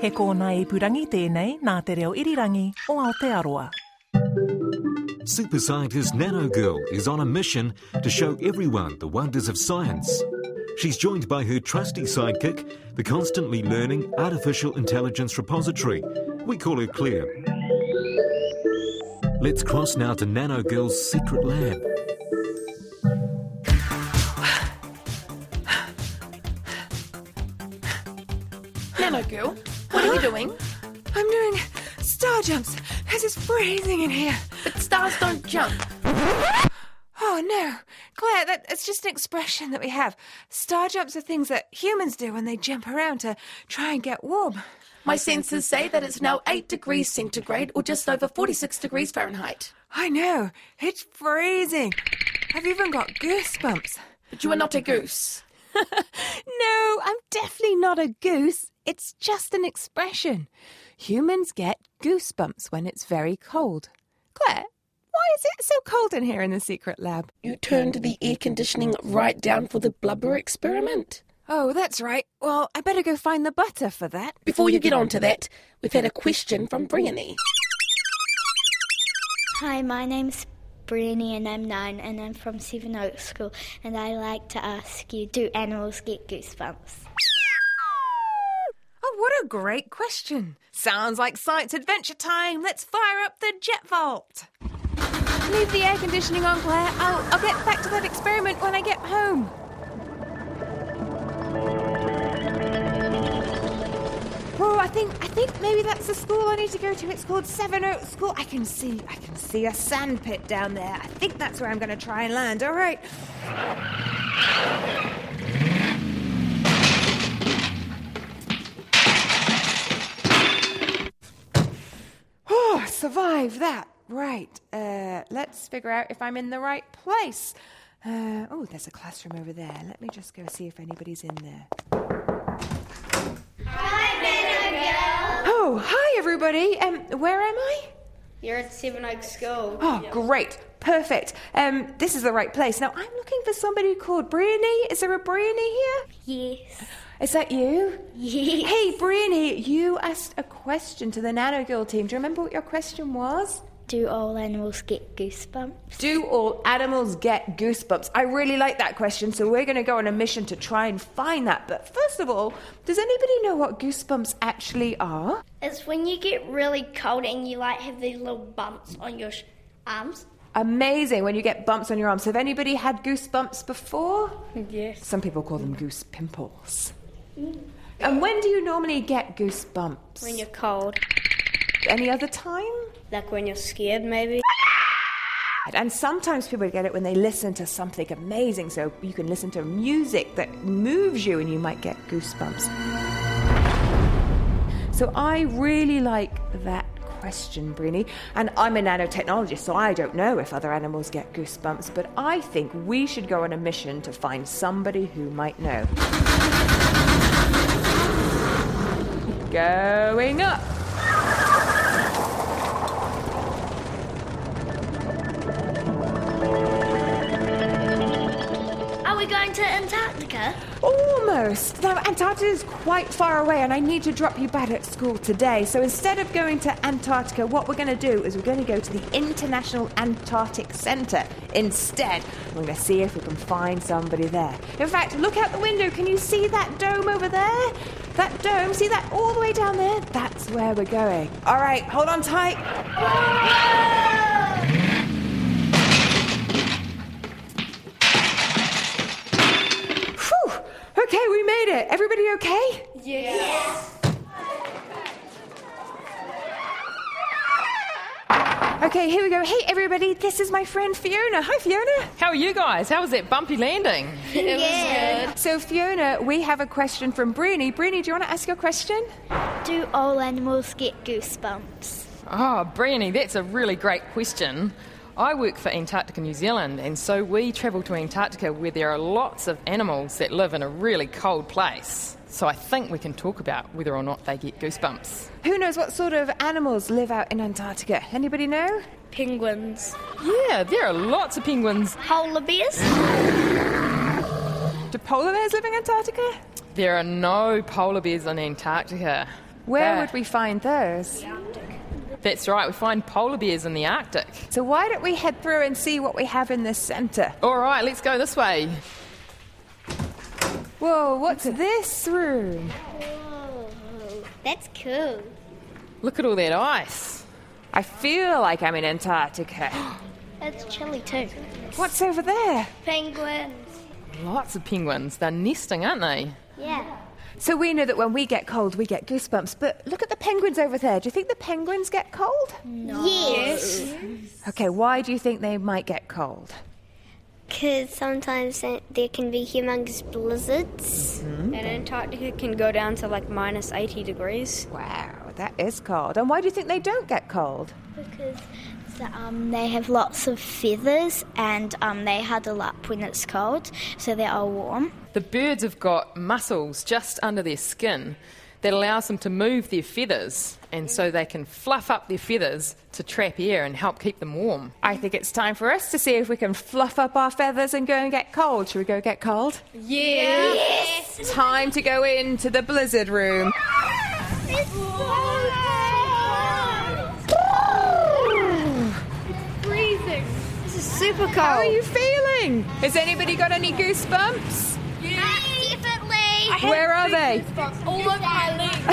He kōna i purangi tēnei nā te reo irirangi o Aotearoa. Super scientist Nano Girl is on a mission to show everyone the wonders of science. She's joined by her trusty sidekick, the constantly learning artificial intelligence repository. We call her Claire. Let's cross now to Nano Girl's secret lab. Nano girl, what are you doing? I'm doing star jumps because it's freezing in here. But stars don't jump. Oh no, Claire, that, it's just an expression that we have. Star jumps are things that humans do when they jump around to try and get warm. My sensors say that it's now 8 degrees centigrade or just over 46 degrees Fahrenheit. I know, it's freezing. I've even got goosebumps. But you are not a goose. No, I'm definitely not a goose. It's just an expression. Humans get goosebumps when it's very cold. Claire, why is it so cold in here in the secret lab? You turned the air conditioning right down for the blubber experiment. Oh, that's right. Well, I better go find the butter for that. Before you get on to that, we've had a question from Briony. Hi, my name's Briony and I'm nine and I'm from Seven Oaks School and I like to ask you, do animals get goosebumps? Oh, what a great question. Sounds like science adventure time. Let's fire up the jet vault. Leave the air conditioning on, Claire. I'll, I'll get back to that experiment when I get home. Oh, I think I think maybe that's the school I need to go to. It's called Seven Oaks School. I can see I can see a sandpit down there. I think that's where I'm going to try and land. All survive that. Right. Uh, let's figure out if I'm in the right place. Uh, oh, there's a classroom over there. Let me just go see if anybody's in there. Hi, Nano Girl. Oh, hi everybody. Um, where am I? You're at Seven Oaks School. Oh, great. Perfect. Um, this is the right place. Now, I'm looking for somebody called Briony. Is there a Briony here? Yes. Is that you? Yes. Hey, Briony, you asked a question to the Nano Girl team. Do you remember what your question was? Do all animals get goosebumps? Do all animals get goosebumps? I really like that question, so we're going to go on a mission to try and find that. But first of all, does anybody know what goosebumps actually are? It's when you get really cold and you like have these little bumps on your sh- arms. Amazing when you get bumps on your arms. Have anybody had goosebumps before? Yes. Some people call them goose pimples. And when do you normally get goosebumps? When you're cold. Any other time? Like when you're scared, maybe. And sometimes people get it when they listen to something amazing. So you can listen to music that moves you and you might get goosebumps. So I really like that question, Briony. And I'm a nanotechnologist, so I don't know if other animals get goosebumps, but I think we should go on a mission to find somebody who might know. Going up. Are we going to Antarctica? Almost. Now, Antarctica is quite far away, and I need to drop you back at school today. So instead of going to Antarctica, what we're going to do is we're going to go to the International Antarctic Centre instead. We're going to see if we can find somebody there. In fact, look out the window. Can you see that dome over there? That dome, see that all the way down there? That's where we're going. All right, hold on tight. Whew. Okay, we made it. Everybody okay? Okay, here we go. Hey, everybody, this is my friend Fiona. Hi, Fiona. How are you guys? How was that bumpy landing? It was good. So, Fiona, we have a question from Briony. Briony, do you want to ask your question? Do all animals get goosebumps? Ah, oh, Briony, that's a really great question. I work for Antarctica New Zealand, and so we travel to Antarctica where there are lots of animals that live in a really cold place. So I think we can talk about whether or not they get goosebumps. Who knows what sort of animals live out in Antarctica? Anybody know? Penguins. Yeah, there are lots of penguins. Polar bears? Do polar bears live in Antarctica? There are no polar bears in Antarctica. Where There. would we find those? That's right, we find polar bears in the Arctic. So why don't we head through and see what we have in this centre? All right, let's go this way. Whoa, what's this room? Whoa, that's cool. Look at all that ice. I feel like I'm in Antarctica. It's chilly too. What's over there? Penguins. Lots of penguins. They're nesting, aren't they? Yeah. So we know that when we get cold, we get goosebumps. But look at the penguins over there. Do you think the penguins get cold? Yes. Okay, why do you think they might get cold? Because sometimes there- there can be humongous blizzards. And Antarctica can go down to like minus 80 degrees. Wow, that is cold. And why do you think they don't get cold? Because so, um, they have lots of feathers and um, they huddle up when it's cold, so they're all warm. The birds have got muscles just under their skin that allows them to move their feathers, and so they can fluff up their feathers to trap air and help keep them warm. I think it's time for us to see if we can fluff up our feathers and go and get cold. Should we go get cold? Yes. Time to go into the blizzard room. It's freezing. This is super cold. How are you feeling? Has anybody got any goosebumps? Definitely. Where are they? All over my legs.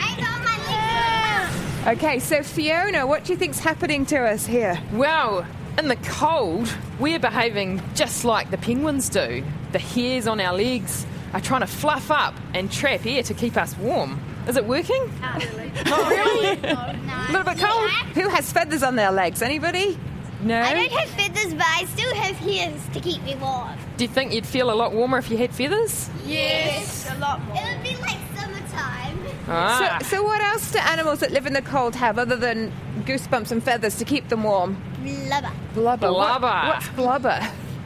I got my legs. Okay, so Fiona, what do you think's happening to us here? Well, in the cold, we're behaving just like the penguins do. The hairs on our legs are trying to fluff up and trap air to keep us warm. Is it working? Not really. Not really? A little bit cold. Who has feathers on their legs? Anybody? No. I don't have feathers, but I still have hairs to keep me warm. Do you think you'd feel a lot warmer if you had feathers? Yes, a lot more. It would be like summertime. Ah. So, so what else do animals that live in the cold have other than goosebumps and feathers to keep them warm? Blubber. Blubber. What- Blubber. what's blubber?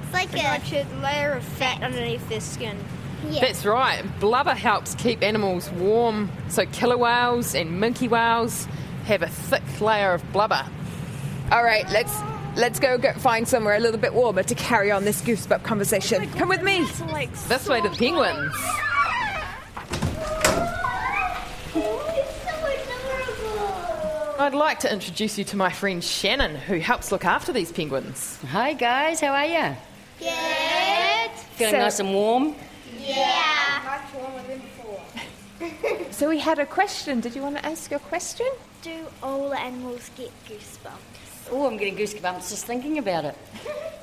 It's like a a layer of fat underneath their skin. yeah. That's right. Blubber helps keep animals warm. So killer whales and minke whales have a thick layer of blubber. All right, let's let's go get, find somewhere a little bit warmer to carry on this goosebump conversation. Come with me. This way to the penguins. I'd like to introduce you to my friend Shannon, who helps look after these penguins. Hi guys, how are you? Good. Feeling So- nice and warm? Yeah. Much warmer than before. So we had a question. Did you want to ask your question? Do all animals get goosebumps? Oh, I'm getting goosebumps just thinking about it.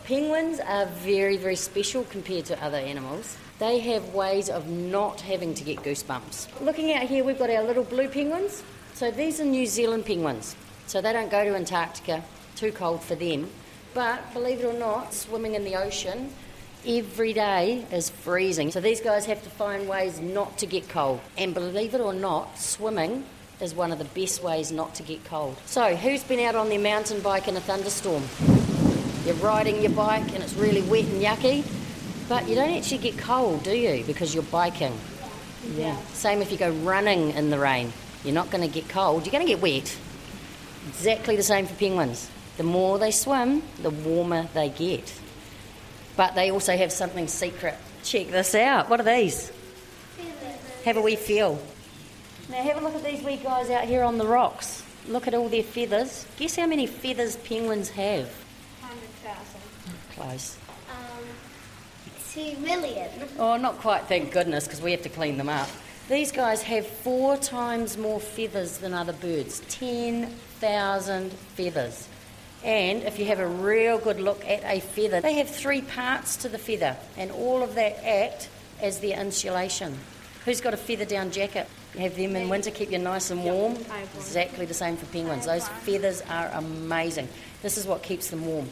Penguins are very, very special compared to other animals. They have ways of not having to get goosebumps. Looking out here, we've got our little blue penguins. So these are New Zealand penguins. So they don't go to Antarctica, too cold for them. But believe it or not, swimming in the ocean every day is freezing. So these guys have to find ways not to get cold. And believe it or not, swimming is one of the best ways not to get cold. So, who's been out on their mountain bike in a thunderstorm? You're riding your bike and it's really wet and yucky, but you don't actually get cold, do you? Because you're biking. Yeah. Same if you go running in the rain. You're not going to get cold, you're going to get wet. Exactly the same for penguins. The more they swim, the warmer they get. But they also have something secret. Check this out. What are these? Have a wee feel. Now have a look at these wee guys out here on the rocks. Look at all their feathers. Guess how many feathers penguins have? 100,000. Close. Um, two million. Oh, not quite, thank goodness, because we have to clean them up. These guys have four times more feathers than other birds 10,000 feathers. And if you have a real good look at a feather, they have three parts to the feather, and all of that act as their insulation. Who's got a feather down jacket? Have them in winter, keep you nice and warm. Exactly the same for penguins. Those feathers are amazing. This is what keeps them warm.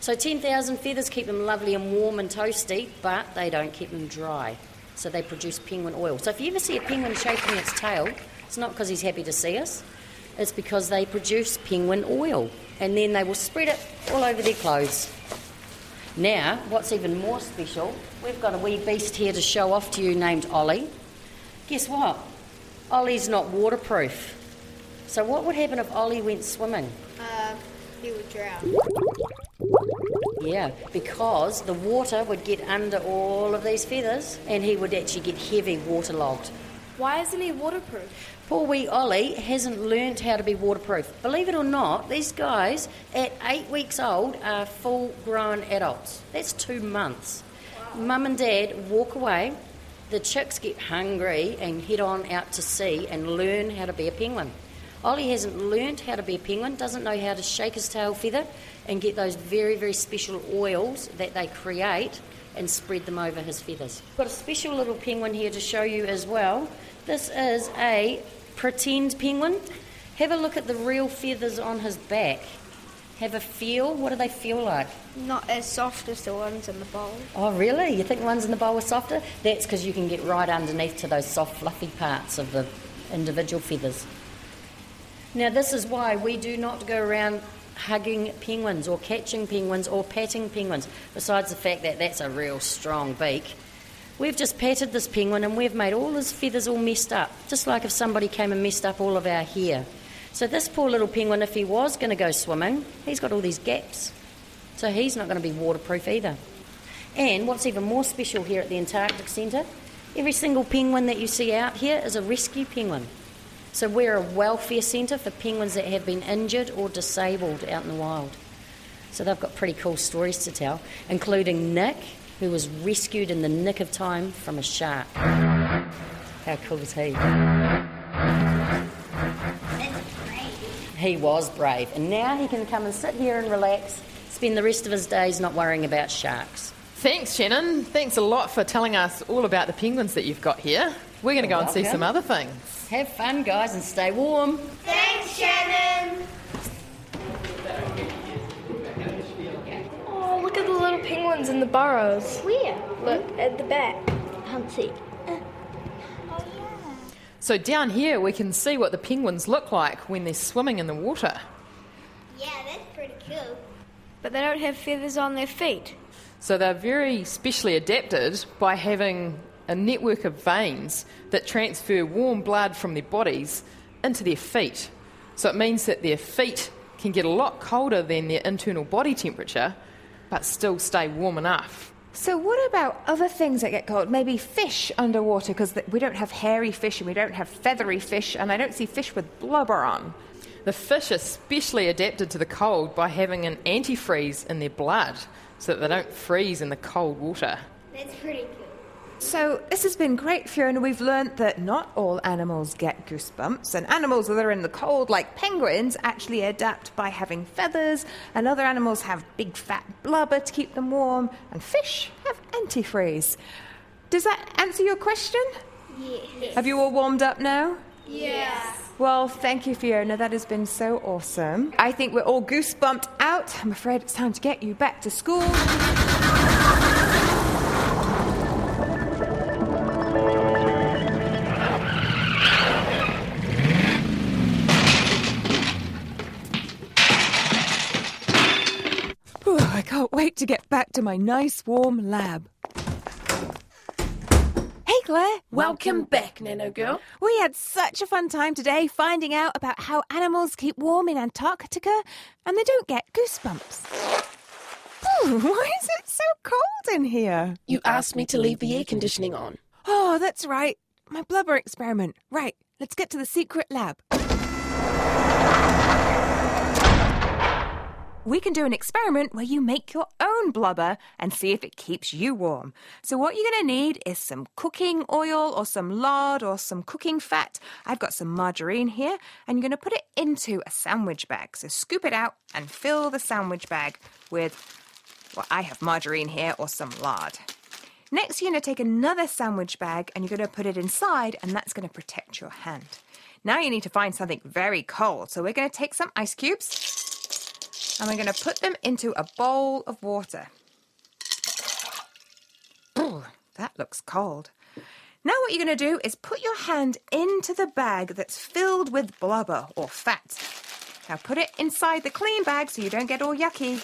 So 10,000 feathers keep them lovely and warm and toasty, but they don't keep them dry. So they produce penguin oil. So if you ever see a penguin shaking its tail, it's not because he's happy to see us, it's because they produce penguin oil. And then they will spread it all over their clothes. Now, what's even more special, we've got a wee beast here to show off to you named Ollie. Guess what? Ollie's not waterproof. So what would happen if Ollie went swimming? Uh, he would drown. Yeah, because the water would get under all of these feathers and he would actually get heavy waterlogged. Why isn't he waterproof? Poor wee Ollie hasn't learnt how to be waterproof. Believe it or not, these guys at eight weeks old are full grown adults. That's two months. Mum and dad walk away, the chicks get hungry and head on out to sea and learn how to be a penguin. Ollie hasn't learnt how to be a penguin, doesn't know how to shake his tail feather and get those very, very special oils that they create and spread them over his feathers. Got a special little penguin here to show you as well. This is a pretend penguin. Have a look at the real feathers on his back. Have a feel. What do they feel like? Not as soft as the ones in the bowl. Oh, really? You think the ones in the bowl are softer? That's because you can get right underneath to those soft, fluffy parts of the individual feathers. Now, this is why we do not go around hugging penguins or catching penguins or patting penguins, besides the fact that that's a real strong beak. We've just patted this penguin and we've made all his feathers all messed up, just like if somebody came and messed up all of our hair. So, this poor little penguin, if he was going to go swimming, he's got all these gaps. So, he's not going to be waterproof either. And what's even more special here at the Antarctic Centre, every single penguin that you see out here is a rescue penguin. So we're a welfare centre for penguins that have been injured or disabled out in the wild. So they've got pretty cool stories to tell, including Nick, who was rescued in the nick of time from a shark. How cool is he? He was brave, and now he can come and sit here and relax, spend the rest of his days not worrying about sharks. Thanks, Shannon. Thanks a lot for telling us all about the penguins that you've got here. We're going to go and see some other things. Have fun, guys, and stay warm. Thanks, Shannon. Little penguins in the burrows. Where? Look at the back. Can't see. So down here, we can see what the penguins look like when they're swimming in the water. Yeah, that's pretty cool. But they don't have feathers on their feet. So they're very specially adapted by having a network of veins that transfer warm blood from their bodies into their feet. So it means that their feet can get a lot colder than their internal body temperature, but still stay warm enough. So, what about other things that get cold? Maybe fish underwater, because we don't have hairy fish and we don't have feathery fish, and I don't see fish with blubber on. The fish are specially adapted to the cold by having an antifreeze in their blood so that they don't freeze in the cold water. That's pretty cool. So, this has been great, Fiona. We've learned that not all animals get goosebumps, and animals that are in the cold, like penguins, actually adapt by having feathers, and other animals have big fat blubber to keep them warm, and fish have antifreeze. Does that answer your question? Yes. Have you all warmed up now? Yes. Well, thank you, Fiona. That has been so awesome. I think we're all goosebumped out. I'm afraid it's time to get you back to school. Can't wait to get back to my nice warm lab. Hey, Claire. Welcome back, Nano Girl. We had such a fun time today finding out about how animals keep warm in Antarctica and they don't get goosebumps. Ooh, hmm, why is it so cold in here? You asked me to leave the air conditioning on. Oh, that's right. My blubber experiment. Right, let's get to the secret lab. We can do an experiment where you make your own blubber and see if it keeps you warm. So, what you're going to need is some cooking oil or some lard or some cooking fat. I've got some margarine here, and you're going to put it into a sandwich bag. So, scoop it out and fill the sandwich bag with, well, I have margarine here or some lard. Next, you're going to take another sandwich bag and you're going to put it inside, and that's going to protect your hand. Now, you need to find something very cold. So, we're going to take some ice cubes and we're going to put them into a bowl of water. Ooh, that looks cold. Now, what you're going to do is put your hand into the bag that's filled with blubber or fat. Now, put it inside the clean bag so you don't get all yucky.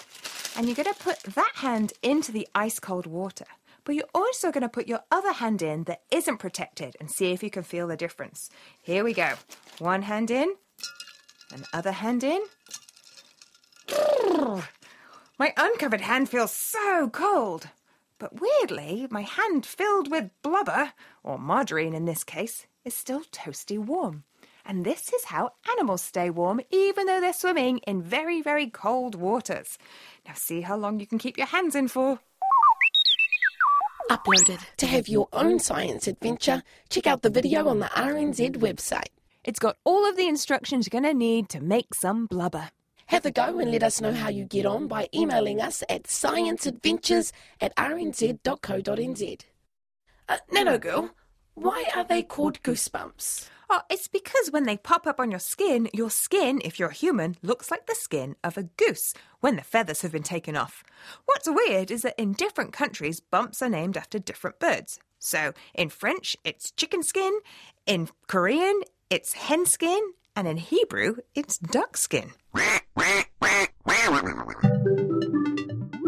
And you're going to put that hand into the ice cold water. But you're also going to put your other hand in that isn't protected and see if you can feel the difference. Here we go. One hand in, and other hand in. My uncovered hand feels so cold. But weirdly, my hand filled with blubber, or margarine in this case, is still toasty warm. And this is how animals stay warm even though they're swimming in very, very cold waters. Now, see how long you can keep your hands in for. Uploaded. To have your own science adventure, check out the video on the RNZ website. It's got all of the instructions you're going to need to make some blubber. Have a go and let us know how you get on by emailing us at scienceadventures at rnz.co.nz. Uh, Nano Girl, why are they called goosebumps? Oh, it's because when they pop up on your skin, your skin, if you're a human, looks like the skin of a goose when the feathers have been taken off. What's weird is that in different countries, bumps are named after different birds. So in French, it's chicken skin, in Korean, it's hen skin, and in Hebrew, it's duck skin.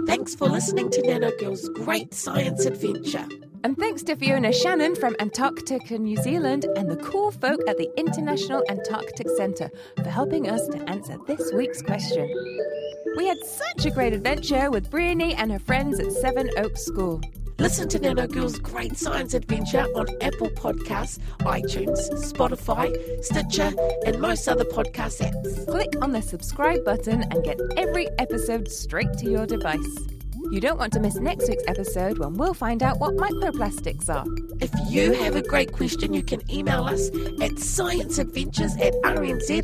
Thanks for listening to Nano Girl's great science adventure. And thanks to Fiona Shannon from Antarctica, New Zealand, and the cool folk at the International Antarctic Centre for helping us to answer this week's question. We had such a great adventure with Briony and her friends at Seven Oaks School. Listen to Nano Girl's great science adventure on Apple Podcasts, iTunes, Spotify, Stitcher, and most other podcast apps. Click on the subscribe button and get every episode straight to your device. You don't want to miss next week's episode when we'll find out what microplastics are. If you have a great question, you can email us at scienceadventures at rnz.co.nz.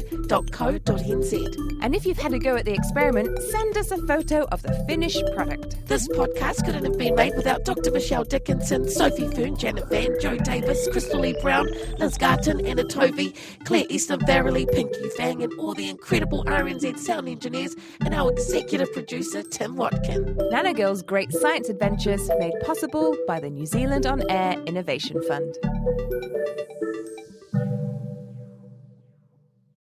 And if you've had a go at the experiment, send us a photo of the finished product. This podcast couldn't have been made without Dr. Michelle Dickinson, Sophie Fern, Janet Van, Joe Davis, Crystal Lee Brown, Liz Garton, Anna Tovey, Claire Easton, Verily, Pinky Fang, and all the incredible RNZ sound engineers, and our executive producer, Tim Watkin. Nano Girls' Great Science Adventures made possible by the New Zealand On Air Innovation Fund.